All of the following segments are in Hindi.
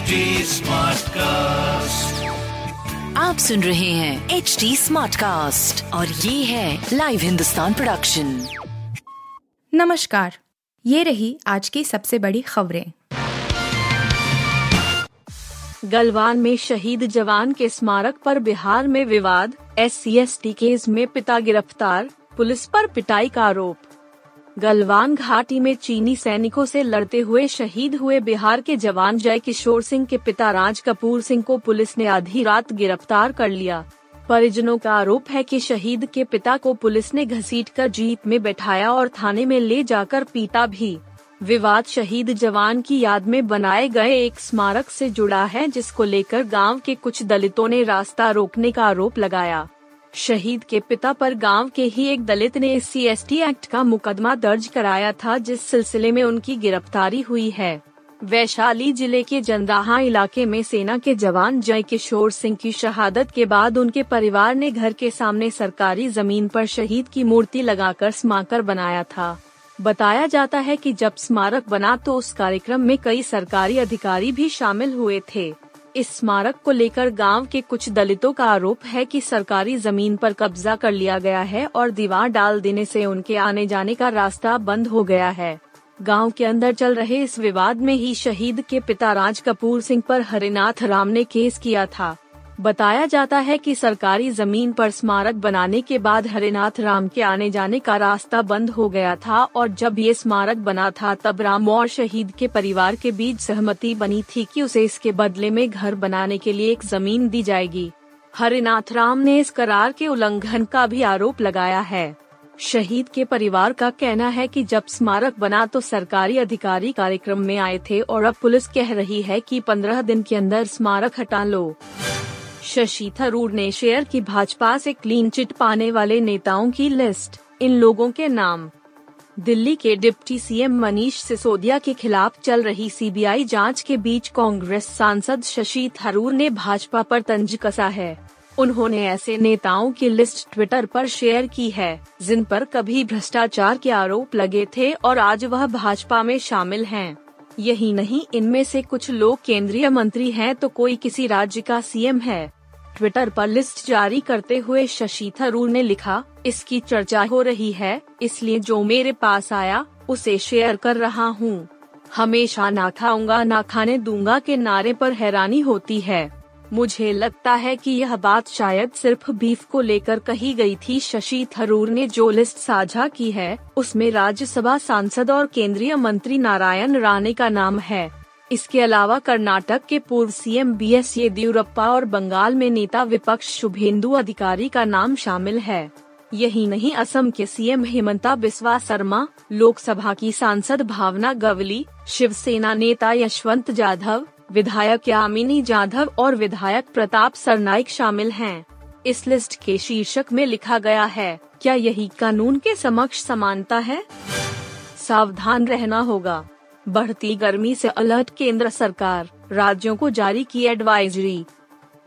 HD Smartcast. आप सुन रहे हैं एच डी स्मार्ट कास्ट और ये है लाइव हिंदुस्तान प्रोडक्शन नमस्कार ये रही आज की सबसे बड़ी खबरें। गलवान में शहीद जवान के स्मारक पर बिहार में विवाद एस सी केस में पिता गिरफ़्तार पुलिस पर पिटाई का आरोप। गलवान घाटी में चीनी सैनिकों से लड़ते हुए शहीद हुए बिहार के जवान जय किशोर सिंह के पिता राज कपूर सिंह को पुलिस ने आधी रात गिरफ़्तार कर लिया। परिजनों का आरोप है कि शहीद के पिता को पुलिस ने घसीट कर जीप में बैठाया और थाने में ले जाकर पीटा भी। विवाद शहीद जवान की याद में बनाए गए एक स्मारक से जुड़ा है जिसको लेकर गाँव के कुछ दलितों ने रास्ता रोकने का आरोप लगाया। शहीद के पिता पर गाँव के ही एक दलित ने एस सी एक्ट का मुकदमा दर्ज कराया था, जिस सिलसिले में उनकी गिरफ्तारी हुई है। वैशाली ज़िले के जंदाहा इलाके में सेना के जवान जय किशोर सिंह की शहादत के बाद उनके परिवार ने घर के सामने सरकारी ज़मीन पर शहीद की मूर्ति लगाकर स्माकर बनाया था। बताया जाता है कि जब स्मारक बना तो उस कार्यक्रम में कई सरकारी अधिकारी भी शामिल हुए थे। इस स्मारक को लेकर गाँव के कुछ दलितों का आरोप है कि सरकारी ज़मीन पर कब्जा कर लिया गया है और दीवार डाल देने से उनके आने जाने का रास्ता बंद हो गया है। गाँव के अंदर चल रहे इस विवाद में ही शहीद के पिता राज कपूर सिंह पर हरिनाथ राम ने केस किया था। बताया जाता है कि सरकारी ज़मीन पर स्मारक बनाने के बाद हरिनाथ राम के आने जाने का रास्ता बंद हो गया था और जब ये स्मारक बना था तब राम और शहीद के परिवार के बीच सहमति बनी थी कि उसे इसके बदले में घर बनाने के लिए एक ज़मीन दी जाएगी। हरिनाथ राम ने इस करार के उल्लंघन का भी आरोप लगाया है। शहीद के परिवार का कहना है कि जब स्मारक बना तो सरकारी अधिकारी कार्यक्रम में आए थे और अब पुलिस कह रही है कि पंद्रह दिन के अंदर स्मारक हटा लो। शशि थरूर ने शेयर की भाजपा से क्लीन चिट पाने वाले नेताओं की लिस्ट इन लोगों के नाम दिल्ली के डिप्टी सीएम मनीष सिसोदिया के खिलाफ चल रही सीबीआई जाँच के बीच कांग्रेस सांसद शशि थरूर ने भाजपा पर तंज कसा है उन्होंने ऐसे नेताओं की लिस्ट ट्विटर पर शेयर की है, जिन पर कभी भ्रष्टाचार के आरोप लगे थे और आज वह भाजपा में शामिल हैं। यही नहीं, इनमें से कुछ लोग केंद्रीय मंत्री हैं तो कोई किसी राज्य का सीएम है। ट्विटर पर लिस्ट जारी करते हुए शशि थरूर ने लिखा, इसकी चर्चा हो रही है, इसलिए जो मेरे पास आया, उसे शेयर कर रहा हूँ। हमेशा ना खाऊँगा, ना खाने दूँगा के नारे पर हैरानी होती है। मुझे लगता है कि यह बात शायद सिर्फ़ बीफ को लेकर कही गई थी। शशि थरूर ने जो लिस्ट साझा की है, उसमें राज्यसभा सांसद और केंद्रीय मंत्री नारायण राणे का नाम है। इसके अलावा कर्नाटक के पूर्व सीएम बी एस येदियुरप्पा और बंगाल में नेता विपक्ष शुभेंदु अधिकारी का नाम शामिल है। यही नहीं, असम के सीएम हेमंता बिस्वा शर्मा, लोकसभा की सांसद भावना गवली, शिवसेना नेता यशवंत जाधव विधायक यामिनी जाधव और विधायक प्रताप सरनाइक शामिल हैं। इस लिस्ट के शीर्षक में लिखा गया है, क्या यही कानून के समक्ष समानता है? सावधान रहना होगा। बढ़ती गर्मी से अलर्ट केंद्र सरकार, राज्यों को जारी की एडवाइजरी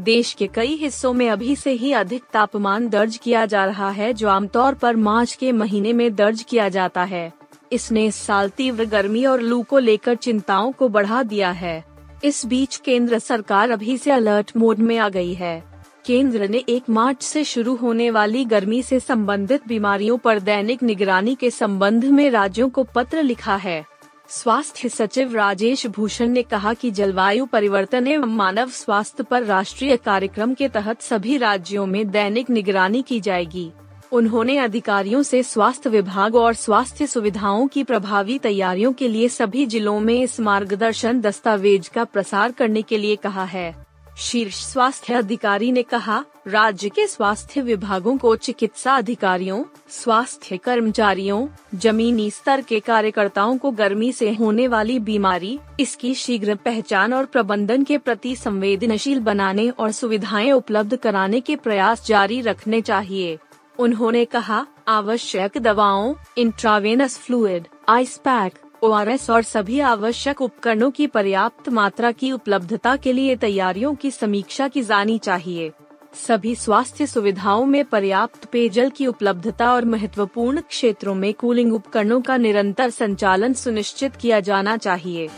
देश के कई हिस्सों में अभी से ही अधिक तापमान दर्ज किया जा रहा है, जो आमतौर पर मार्च के महीने में दर्ज किया जाता है। इसने इस साल तीव्र गर्मी और लू को लेकर चिंताओं को बढ़ा दिया है। इस बीच केंद्र सरकार अभी से अलर्ट मोड में आ गई है। केंद्र ने एक मार्च से शुरू होने वाली गर्मी से संबंधित बीमारियों पर दैनिक निगरानी के संबंध में राज्यों को पत्र लिखा है। स्वास्थ्य सचिव राजेश भूषण ने कहा कि जलवायु परिवर्तन एवं मानव स्वास्थ्य पर राष्ट्रीय कार्यक्रम के तहत सभी राज्यों में दैनिक निगरानी की जाएगी। उन्होंने अधिकारियों से स्वास्थ्य विभाग और स्वास्थ्य सुविधाओं की प्रभावी तैयारियों के लिए सभी जिलों में इस मार्गदर्शन दस्तावेज़ का प्रसार करने के लिए कहा है। शीर्ष स्वास्थ्य अधिकारी ने कहा, राज्य के स्वास्थ्य विभागों को चिकित्सा अधिकारियों, स्वास्थ्य कर्मचारियों, जमीनी स्तर के कार्यकर्ताओं को गर्मी से होने वाली बीमारी, इसकी शीघ्र पहचान और प्रबंधन के प्रति संवेदनशील बनाने और सुविधाएँ उपलब्ध कराने के प्रयास जारी रखने चाहिए। उन्होंने कहा, आवश्यक दवाओं intravenous fluid ice pack ORS और सभी आवश्यक उपकरणों की पर्याप्त मात्रा की उपलब्धता के लिए तैयारियों की समीक्षा की जानी चाहिए। सभी स्वास्थ्य सुविधाओं में पर्याप्त पेयजल की उपलब्धता और महत्वपूर्ण क्षेत्रों में कूलिंग उपकरणों का निरंतर संचालन सुनिश्चित किया जाना चाहिए।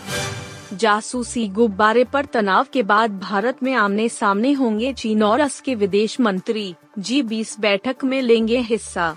जासूसी गुब्बारे पर तनाव के बाद भारत में आमने सामने होंगे चीन और अस के विदेश मंत्री। जी बीस बैठक में लेंगे हिस्सा।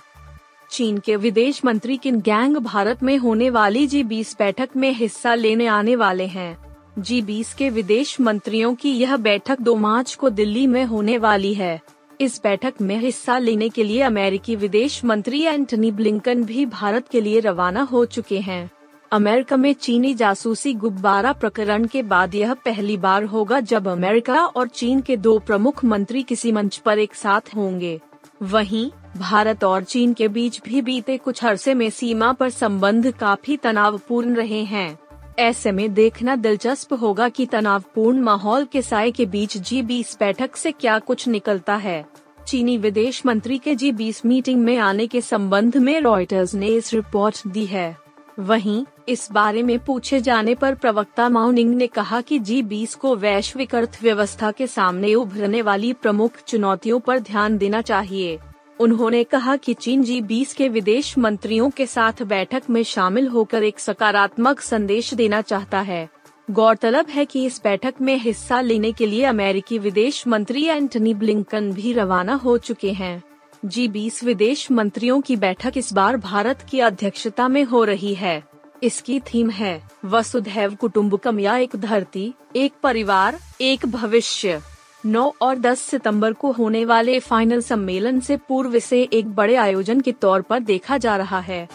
चीन के विदेश मंत्री किन गैंग भारत में होने वाली जी बीस बैठक में हिस्सा लेने आने वाले हैं? जी बीस के विदेश मंत्रियों की यह बैठक दो मार्च को दिल्ली में होने वाली है। इस बैठक में हिस्सा लेने के लिए अमेरिकी विदेश मंत्री एंटनी ब्लिंकन भी भारत के लिए रवाना हो चुके हैं। अमेरिका में चीनी जासूसी गुब्बारा प्रकरण के बाद यह पहली बार होगा जब अमेरिका और चीन के दो प्रमुख मंत्री किसी मंच पर एक साथ होंगे। वहीं, भारत और चीन के बीच भी बीते कुछ अरसे में सीमा पर संबंध काफ़ी तनावपूर्ण रहे हैं। ऐसे में देखना दिलचस्प होगा कि तनावपूर्ण माहौल के साय के बीच जी बीस बैठक से क्या कुछ निकलता है। चीनी विदेश मंत्री के जी बीस मीटिंग में आने के संबंध में रॉयटर्स ने इस रिपोर्ट दी है। वहीं इस बारे में पूछे जाने पर प्रवक्ता माउनिंग ने कहा कि जी बीस को वैश्विक अर्थव्यवस्था के सामने उभरने वाली प्रमुख चुनौतियों पर ध्यान देना चाहिए। उन्होंने कहा कि चीन जी बीस के विदेश मंत्रियों के साथ बैठक में शामिल होकर एक सकारात्मक संदेश देना चाहता है। गौरतलब है कि इस बैठक में हिस्सा लेने के लिए अमेरिकी विदेश मंत्री एंटनी ब्लिंकन भी रवाना हो चुके हैं। जी बीस विदेश मंत्रियों की बैठक इस बार भारत की अध्यक्षता में हो रही है। इसकी थीम है, वसुधैव कुटुम्बकम या एक धरती, एक परिवार, एक भविष्य। 9 और 10 सितंबर को होने वाले फाइनल सम्मेलन से पूर्व से एक बड़े आयोजन के तौर पर देखा जा रहा है।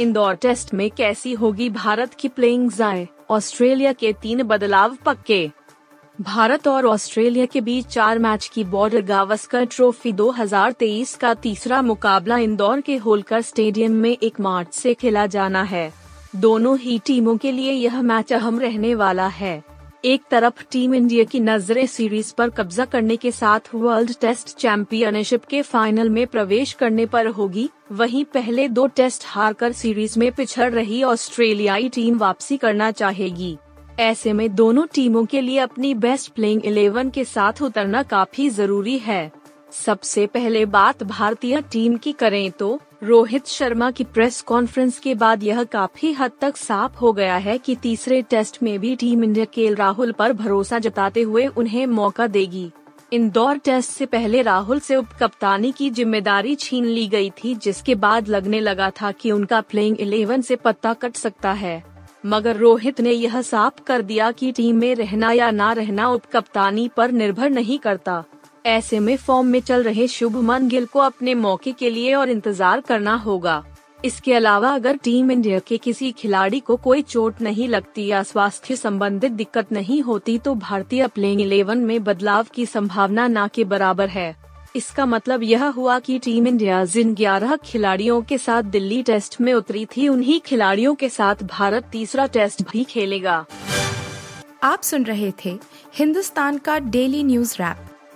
इंदौर टेस्ट में कैसी होगी भारत की प्लेइंग जाए? ऑस्ट्रेलिया के तीन बदलाव पक्के। भारत और ऑस्ट्रेलिया के बीच चार मैच की बॉर्डर गावस्कर ट्रॉफी 2023 का तीसरा मुकाबला इंदौर के होलकर स्टेडियम में एक मार्च से खेला जाना है। दोनों ही टीमों के लिए यह मैच अहम रहने वाला है। एक तरफ़ टीम इंडिया की नज़रें सीरीज़ पर कब्जा करने के साथ वर्ल्ड टेस्ट चैंपियनशिप के फाइनल में प्रवेश करने पर होगी, वहीं पहले दो टेस्ट हारकर सीरीज़ में पिछड़ रही ऑस्ट्रेलियाई टीम वापसी करना चाहेगी। ऐसे में दोनों टीमों के लिए अपनी बेस्ट प्लेइंग इलेवन के साथ उतरना काफ़ी ज़रूरी है। सबसे पहले बात भारतीय टीम की करें तो रोहित शर्मा की प्रेस कॉन्फ्रेंस के बाद यह काफ़ी हद तक साफ़ हो गया है कि तीसरे टेस्ट में भी टीम इंडिया के राहुल पर भरोसा जताते हुए उन्हें मौका देगी। इंदौर टेस्ट से पहले राहुल से उप कप्तानी की ज़िम्मेदारी छीन ली गई थी, जिसके बाद लगने लगा था कि उनका प्लेइंग इलेवन से पत्ता कट सकता है। मगर रोहित ने यह साफ़ कर दिया कि टीम में रहना या ना रहना उप कप्तानी पर निर्भर नहीं करता। ऐसे में फॉर्म में चल रहे शुभमन गिल को अपने मौके के लिए और इंतज़ार करना होगा। इसके अलावा अगर टीम इंडिया के किसी खिलाड़ी को कोई चोट नहीं लगती या स्वास्थ्य संबंधित दिक्कत नहीं होती तो भारतीय प्लेइंग इलेवन में बदलाव की संभावना न के बराबर है। इसका मतलब यह हुआ कि टीम इंडिया जिन 11 खिलाड़ियों के साथ दिल्ली टेस्ट में उतरी थी, उन्हीं खिलाड़ियों के साथ भारत तीसरा टेस्ट भी खेलेगा। आप सुन रहे थे हिंदुस्तान का डेली न्यूज़ रैप।